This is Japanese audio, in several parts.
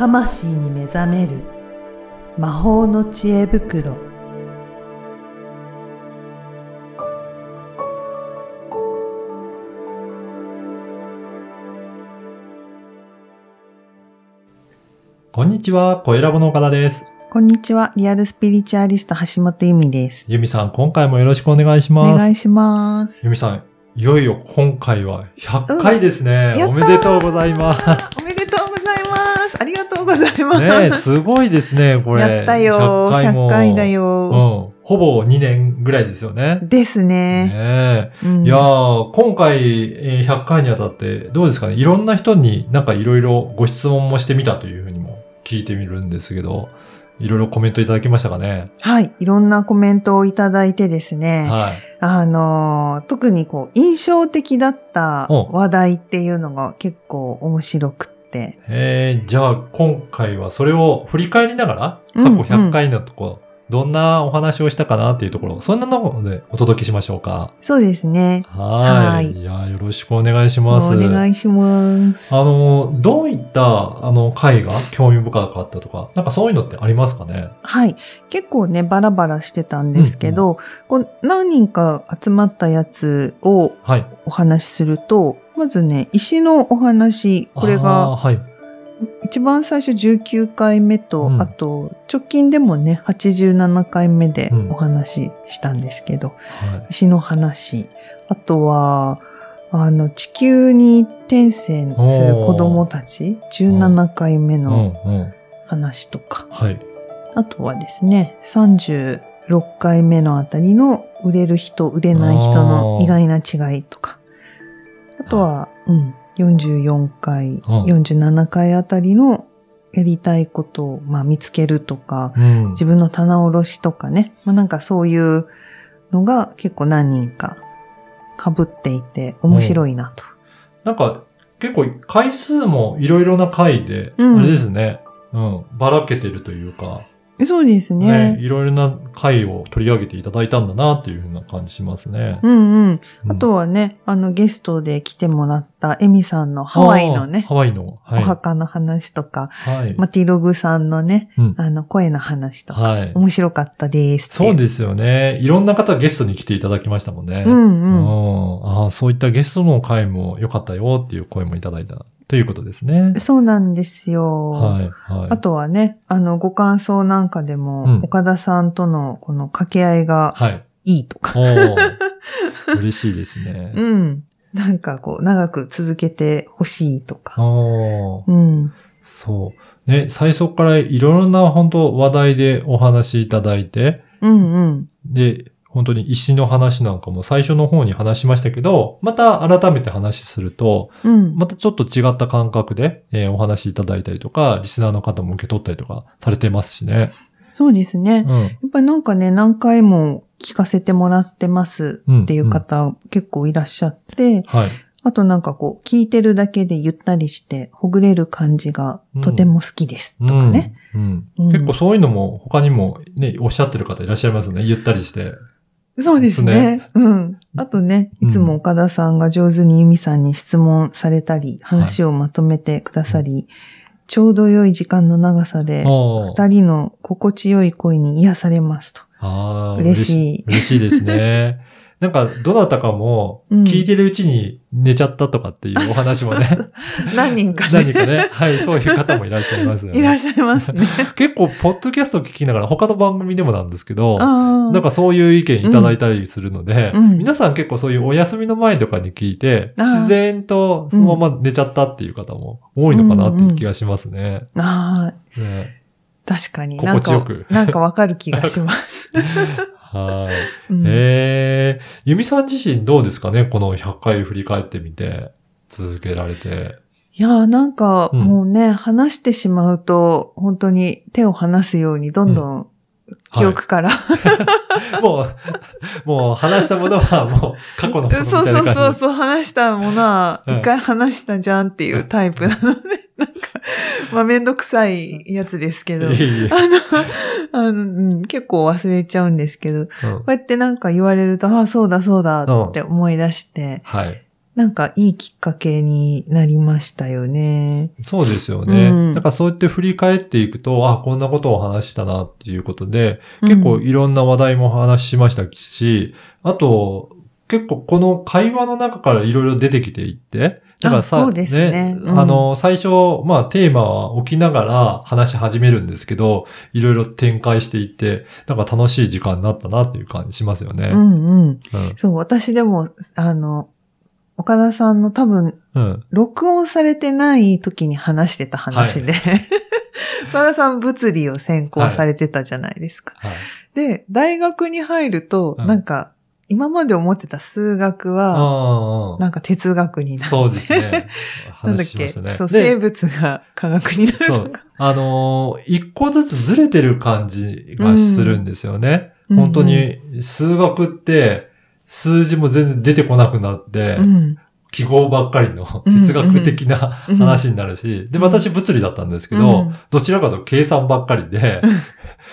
魂に目覚める魔法の知恵袋こんにちは、声ラボの岡田です。こんにちは。リアルスピリチュアリスト橋本由美です。ゆみさん、今回もよろしくお願いしおます。願いします。ゆみさん、いよいよ今回は100回ですね。やったーおめでとうございます。ございます。ねえすごいですね、これ。やったよ。100回も。100回だうよ。ん。ほぼ2年ぐらいですよね。ですね。ねうんえいやー、今回えー100回にあたってどうですかね？いろんな人になんかいろいろご質問もしてみたというふうにも聞いてみるんですけど、いろいろコメントいただきましたかね？はい。いろんなコメントをいただいてですね。はい。あのー特にこう、印象的だったお話題っていうのが結構面白くって。えー、じゃあ今回はそれを振り返りながら、うん過去100回のところ、どんなお話をしたかなっていうところ、そんなのでお届けしましょうか。そうですね。は。はいいいや、よろしくお願いしおます。願いします。あの、どういった、あの、回が興味深かったとか、なんかそういうのってありますかね？はい。結構ね、バラバラしてたんですけど、こう何人か集まったやつをはい。お話しすると、まずね、石のお話、これがはい。一番最初19回目と、うんあと直近でもね、87回目でうんお話ししたんですけど、はい。石の話、あとは、あの、地球に転生する子供たち、17回目うん、のうん。話とか、はい。あとはですね、36回目のあたりの売れる人、売れない人の意外な違いとか。あとは、うん、44回、うん47回あたりのやりたいことを、まあ、見つけるとか、うん。自分の棚卸しとかね、まあ、なんかそういうのが結構何人か被っていて面白いなと。なんか、結構回数もいろいろな回で、うんあれですね。うん。ばらけてるというか、そうですね、ね。いろいろな回を取り上げていただいたんだなっていうふうな感じしますね。うんうん。うんあとはね、あのゲストで来てもらったエミさんのハワイのね、ハワイの。はい。お墓の話とか、はい。マティログさんのね、うんあの声の話とか、はい。面白かったです。そうですよね。いろんな方ゲストに来ていただきましたもんね。うんうん。うんああそういったゲストの回も良かったよっていう声もいただいたということですね。そうなんですよ。はい、はい。あとはね、あの、ご感想なんかでも、うん岡田さんとのこの掛け合いがはい。いいとか、嬉しいですね。うん。なんかこう、長く続けてほしいとか。うん。そう。ね、最初からいろいろな本当話題でお話しいただいて、うんうん。で、本当に石の話なんかも最初の方に話しましたけど、また改めて話すると、うん。またちょっと違った感覚で、えーお話しいただいたりとか、リスナーの方も受け取ったりとかされてますしね。そうですね。うん。やっぱりなんかね、何回も聞かせてもらってますっていう方、結構いらっしゃって、はい。あとなんかこう、聞いてるだけでゆったりして、ほぐれる感じがとても好きですとかね。うん。うん結構そういうのも他にもね、おっしゃってる方いらっしゃいますね。ゆったりして。そうですね。うん。あとね、いつも岡田さんが上手に由美さんに質問されたり、話をまとめてくださり、ちょうど良い時間の長さで、二人の心地よい声に癒されますと。嬉しい嬉しいですね。なんか、どなたかも、うん聞いてるうちに寝ちゃったとかっていうお話もね、何人かね。何かね、はい、そういう方もいらっしゃいますよね。いらっしゃいますね。結構、ポッドキャスト聞きながら、他の番組でもなんですけど。なんかそういう意見いただいたりするので、うん皆さん結構そういうお休みの前とかに聞いて、自然とそのまま寝ちゃったっていう方も多いのかなっていう気がしますね。ああ、ね確かになんか心地よく、なんかわかる気がします。はい。うんええゆみさん自身どうですかね？この100回振り返ってみて、続けられて。いやーなんかうん。もうね、話してしまうと、本当に手を離すようにどんどん記憶から、もう、もう話したものはもう過去のものみたそういな感じ。そうそうそう、話したものはうん一回話したじゃんっていうタイプなので、まあめんどくさいやつですけど、あの、あの、うん、結構忘れちゃうんですけど、こうん。うやってなんか言われると、ああ、そうだそうだって思い出して、はい。なんかいいきっかけになりましたよね。そうですよね。うん。だからそうやって振り返っていくと、あ、こんなことを話したなっていうことで、結構いろんな話題も話しましたし、あと、結構この会話の中からいろいろ出てきていって、だからさ、あそうですねうんあの、最初、まあテーマは置きながら話し始めるんですけど、いろいろ展開していって、なんか楽しい時間になったなっていう感じしますよね。うんうん。うん。そう、私でも、あの、岡田さんの多分、うん。録音されてない時に話してた話で、岡田さん物理を専攻されてたじゃないですか。はい。で、大学に入ると、うんなんか、今まで思ってた数学は。なんか哲学になる。そうですね。なんだっけ？そう、で生物が科学になるとか。。あのー一個ずつずれてる感じがするんですよね。うん本当に、数学って、数字も全然出てこなくなって、うん。記号ばっかりのうん哲学的な話になるし、で、うん私物理だったんですけど、うんどちらかと計算ばっかりで、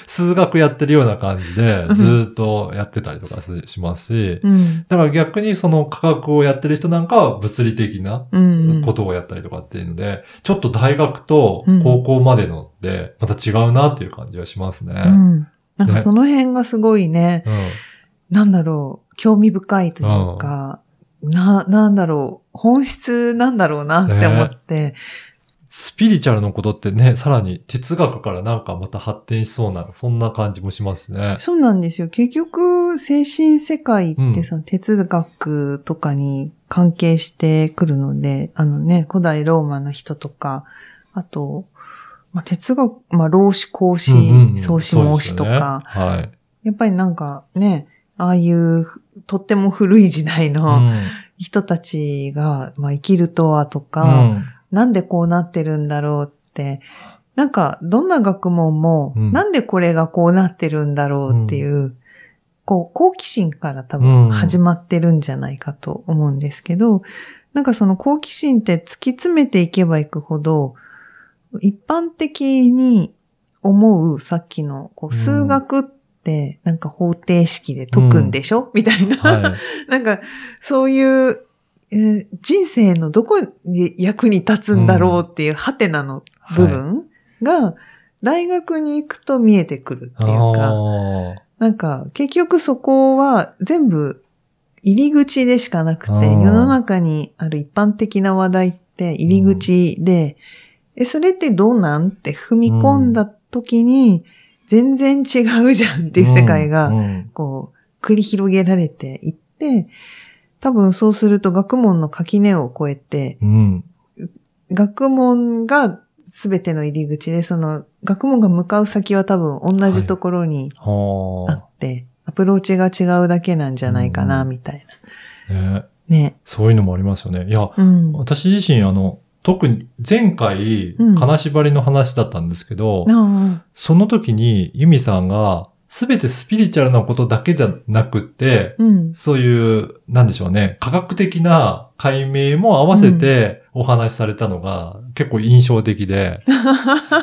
数学やってるような感じでう、んずーっとやってたりとかししますし、うん。だから逆にその科学をやってる人なんかは物理的なうん。ことをやったりとかっていうので、ちょっと大学とうん高校までのって、また違うなっていう感じはしますね。うん。なんかねその辺がすごいね、うん。なんだろう、興味深いというか、な、なんだろう、本質なんだろうなって思って、スピリチュアルのことってね、さらに哲学からなんかまた発展しそうな、そんな感じもしますね。そうなんですよ。結局、精神世界っうん。てその哲学とかに関係してくるので、あのね、古代ローマの人とか、あと、まあ、哲学、まあ、老子、孔子、うんうんうん。創始、孟子とか、ね。はい。やっぱりなんかね、ああいうとっても古い時代うのん。人たちが、まあ、生きるとはとうか、ん。なんでこうなってるんだろうって、なんか、どんな学問も、うん。なんでこれがこうなってるんだろうっていう、こう、好奇心から多うん。分始まってるんじゃないかと思うんですけど、なんかその好奇心って突き詰めていけばいくほど、一般的に思うさっきの、こう、うん数学ってなんか方程式で解くんでしょ、みたいな。はい。なんか、そういう、えー人生のどこに役に立つんだろうっていうハテナの部分が、大学に行くと見えてくるっていうか、あなんか、結局そこは全部入り口でしかなくて、世の中にある一般的な話題って入り口で、え、それってどうなん？って踏み込んだ時に、全然違うじゃんっていう世界が、こう、繰り広げられていって、多分そうすると学問の垣根を越えて、うん。学問が全ての入り口で、その学問が向かう先は多分同じところにあはって、アプローチが違うだけなんじゃないかな、うんみたいあ。ね。な。ね。そういうのもありますよね。いや、うん。私自身、あの、特に前回、うん。金縛りの話だったんですけど、あその時にユミさんが、すべてスピリチュアルなことだけじゃなくって、あうん。そういう、なんでしょうね、科学的な解明も合わせてお話しされたのが結構印象的で、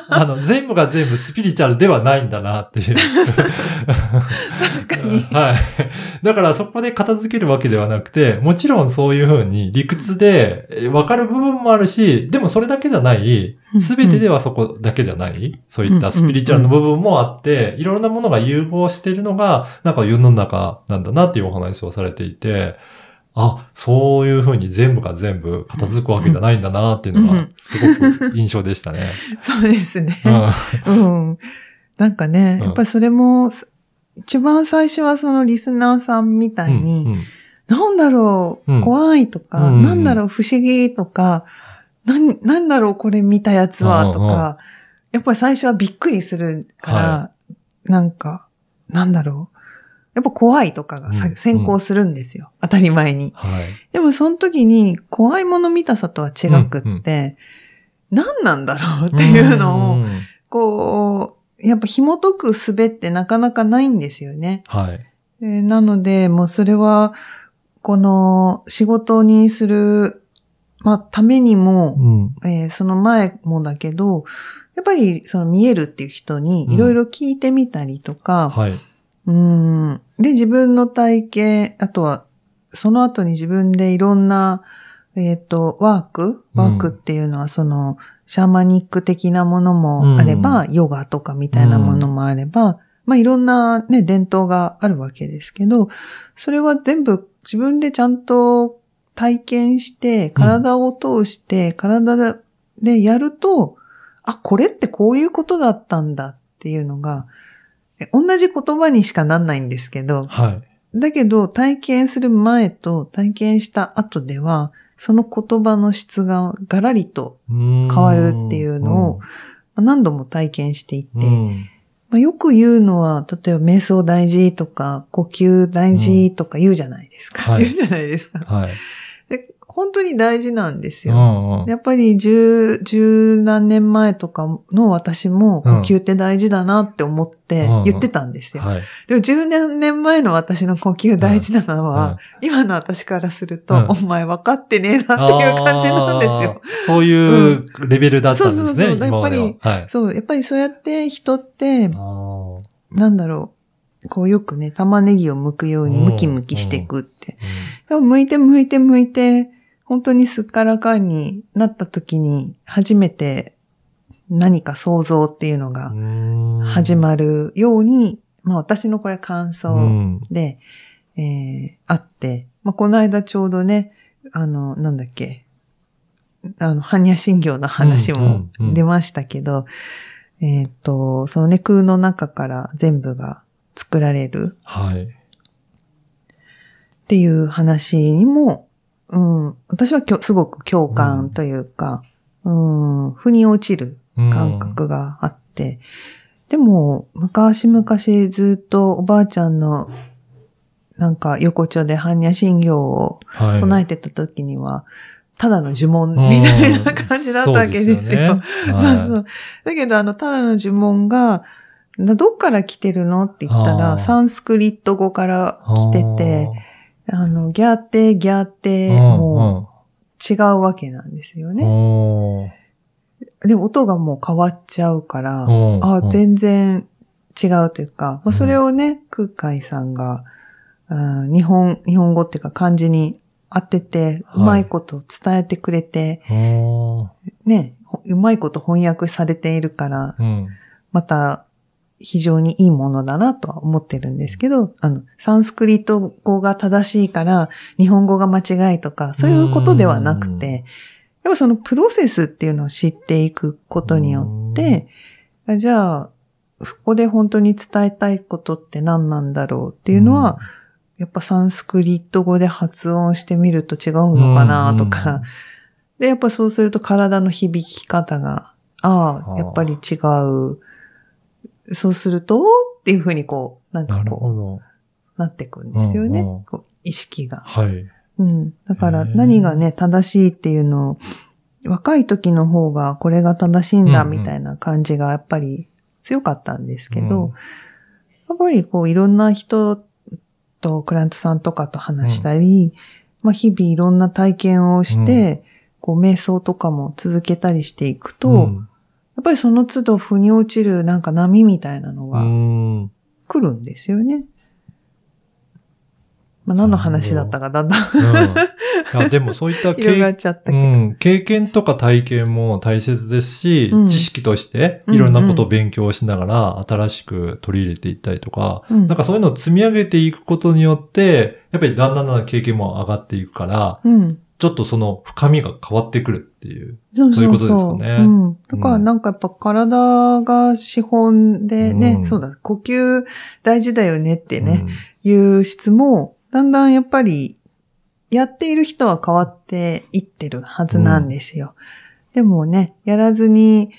あの、全部が全部スピリチュアルではないんだなっていう。確かに。はい。だからそこで片付けるわけではなくて、もちろんそういうふうに理屈でえ分かる部分もあるし、でもそれだけじゃない、すべてではそこだけじゃない、そういったスピリチュアルの部分もあって、いろんなものが融合しているのが、なんか世の中なんだなっていうお話をされていて、あ、そういうふうに全部が全部片付くわけじゃないんだなっていうのがうん、すごく印象でしたね。そうですね。うん。うん。なんかね、うんやっぱりそれも、す一番最初はそのリスナーさんみたいに、うんうんなんだろう、うん怖いとか、うんなんだろう、不思議とか、なん、なんだろう、これ見たやつは、とか、やっぱり最初はびっくりするから、はなんか、なんだろう。やっぱ怖いとかが先行するんですよ。当たり前に。はい。でもその時に怖いもの見たさとは違くって、何なんだろうっていうのを、んこう、やっぱ紐解く術ってなかなかないんですよね。はい。えーなので、もうそれは、この仕事にする、まあ、ためにも、うん。えーその前もだけど、やっぱりその見えるっていう人にいろいろ聞いてみたりとか、はい。うん、で、自分の体験、あとは、その後に自分でいろんな、えっ、と、ワークワークっていうのはその、シャーマニック的なものもあれば、ヨガとかみたいなものもあれば、まあいろんなね、伝統があるわけですけど、それは全部自分でちゃんと体験して、体を通して、体でやると、あ、これってこういうことだったんだっていうのが、え同じ言葉にしかなんないんですけど、はい。だけど体験する前と体験した後では、その言葉の質がガラリと変変わるっていうのを、まあ何度も体験していて、うんまあ、よく言うのは、例えば瞑想大事とか、呼吸大事とか言うじゃないですか。はい 言うじゃないですか。はい。で本当に大事なんですうよ。んうんやっぱり十、十何年前とかの私も呼吸って大事だなって思って言ってたんですよ。はい。でも十何年前の私の呼吸大事なのは、今の私からすると、うんお前分かってねえなっていう感じなんですよ。そういうレベルだったんですね、そうそうそうやっはい。そう、やっぱりそうやって人って、なんだろう、こうよくね、玉ねぎを剥くようにムキムキしていくって。でも剥いて剥いて剥いて、本当にすっからかんになった時に、初めて何か想像っていうのがうん。始まるように、まあ私のこれ感う想ん。で、えーあって、まあこの間ちょうどね、あの、なんだっけ、あの、般若心経の話もうんうんうん。出ましたけど、えっ、と、そのね、空の中から全部が作られるはい。っていう話にも、うん、私はきょすごく共感というか、うん、腑に落ちる感覚があって、でも、昔々ずっとおばあちゃんの、なんか横丁で般若心経をはい。唱えてた時には、ただの呪文みたいな感じだったわけですよ。うん。そう そう。だけど、あの、ただの呪文が、などっから来てるのって言ったら、サンスクリット語から来てて、あの、ギャーテー、ギャーテーも違うわけなんですようん、ね。でも音がもう変わっちゃうから、うんあうん。全然違うというか、まあ、それをね、空海さんが、日本、日本語っていうか漢字に当てて、はい。うまいこと伝えてくれて、おー。ね、ほうまいこと翻訳されているから、うん。また非常にいいものだなとは思ってるんですけど、あの、サンスクリット語が正しいから日本語が間違いとか、そういうことではなくて、やっぱそのプロセスっていうのを知っていくことによって、じゃあ、そこで本当に伝えたいことって何なんだろうっていうのは、やっぱサンスクリット語で発音してみると違うのかなとか、で、やっぱそうすると体の響き方が、ああ、やっぱり違う。そうすると、っていうふうにこう、なんかこう。なってくんですよね。うんうんこう意識が。はい。うん。だから何がね、正しいっていうのを、若い時の方がこれが正しいんだうんうんみたいな感じがやっぱり強かったんですけど、うんやっぱりこういろんな人とクライアントさんとかと話したり、まあ日々いろんな体験をして、こう瞑想とかも続けたりしていくと、うんやっぱりその都度腑に落ちるなんか波みたいなのうがん。来るんですよね。まあ何の話だったかだんだんうんでもそういった 経ちゃったけど。うん、経験とか体験も大切ですし、うん知識としていろんなことを勉強しながら新しく取り入れていったりとか、うんなんかそういうのを積み上げていくことによって、やっぱりだんだんだんだん経験も上がっていくから、うん。ちょっとその深みが変わってくるっていう。そうそういうことですかね。うん。だからなんかやっぱ体が資本でね、うん。そうだ、呼吸大事だよねってうん。ね、いう質も、だんだんやっぱり、やっている人は変わっていってるはずなんですよ。でもね、やらずに、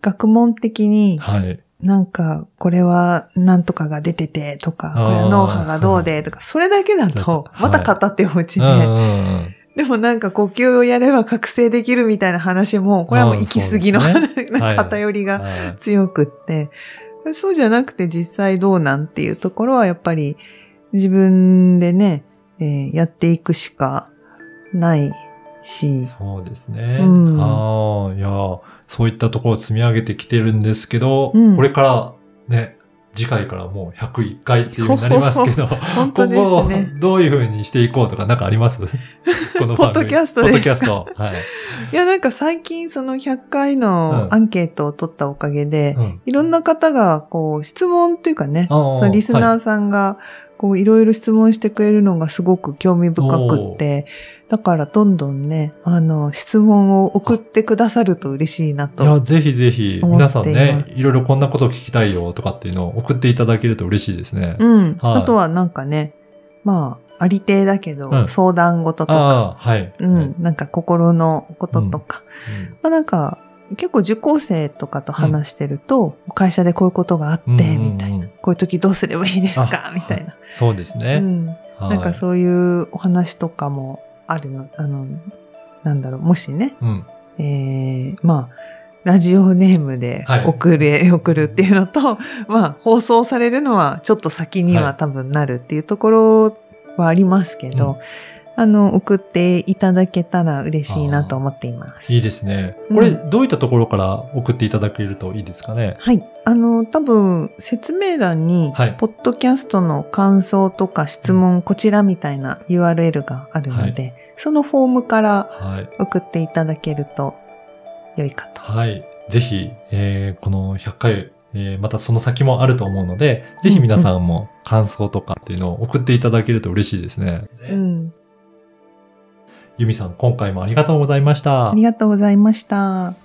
学問的に、はい。なんか、これはなんとかが出ててとか、これは脳波がどうでとか、それだけだと、はい。また片手落ちで、うんうんうん でもなんか呼吸をやれば覚醒できるみたいな話も、これはもう行き過ぎの、ね。偏りがはい。強くって、そうじゃなくて実際どうなんっていうところはやっぱり自分でね、えーやっていくしかないし、そうですね。うん。ああ、いや、そういったところを積み上げてきてるんですけど、うん。これからね、次回からもう101回っていう風になりますけど、本当です今後ね。どういう風にしていこうとかなんかあります？このポッドキャストですかポッドキャスト。はい。いや、なんか最近その100回のアンケートを取ったおかげで、うんいろんな方が、こう、質問っていうかね、あーそのリスナーさんが、こう、いろいろ質問してくれるのがすごく興味深くって、だからどんどんね、あの、質問を送ってくださると嬉しいないや、と。ぜひぜひ、皆さんいね、いろいろこんなこと聞きたいよとかっていうのを送っていただけると嬉しいですね。うん。はいあとはなんかね、まあ、ありていだけど、うん相談事とか、はい。うん、はいなんか心のこととか、うんまあなんか、結構受講生とかと話してると、会社でこういうことがあって、うんうんうんみたいな。こういう時どうすればいいですか？みたいな。そうですね。うん。はいなんかそういうお話とかもあるの、あの、なんだろう、もしね、うん。えー、まあ、ラジオネームではい送れ、送るっていうのと、まあ、放送されるのはちょっと先にははい多分なるっていうところはありますけど、あの、送っていただけたら嬉しいなと思っています。いいですね。うんこれ、どういったところから送っていただけるといいですかね？はい。あの、多分、説明欄に、はいポッドキャストの感想とか質問、こちらみたいな URL があるので、そのフォームからはい。送っていただけると良いかと。はい。ぜひ、えーこの100回、えーまたその先もあると思うので、ぜひ皆さんも感想とかっていうのを送っていただけると嬉しいですね。うん。由美さん、今回もありがとうございましたあり。がとうございました。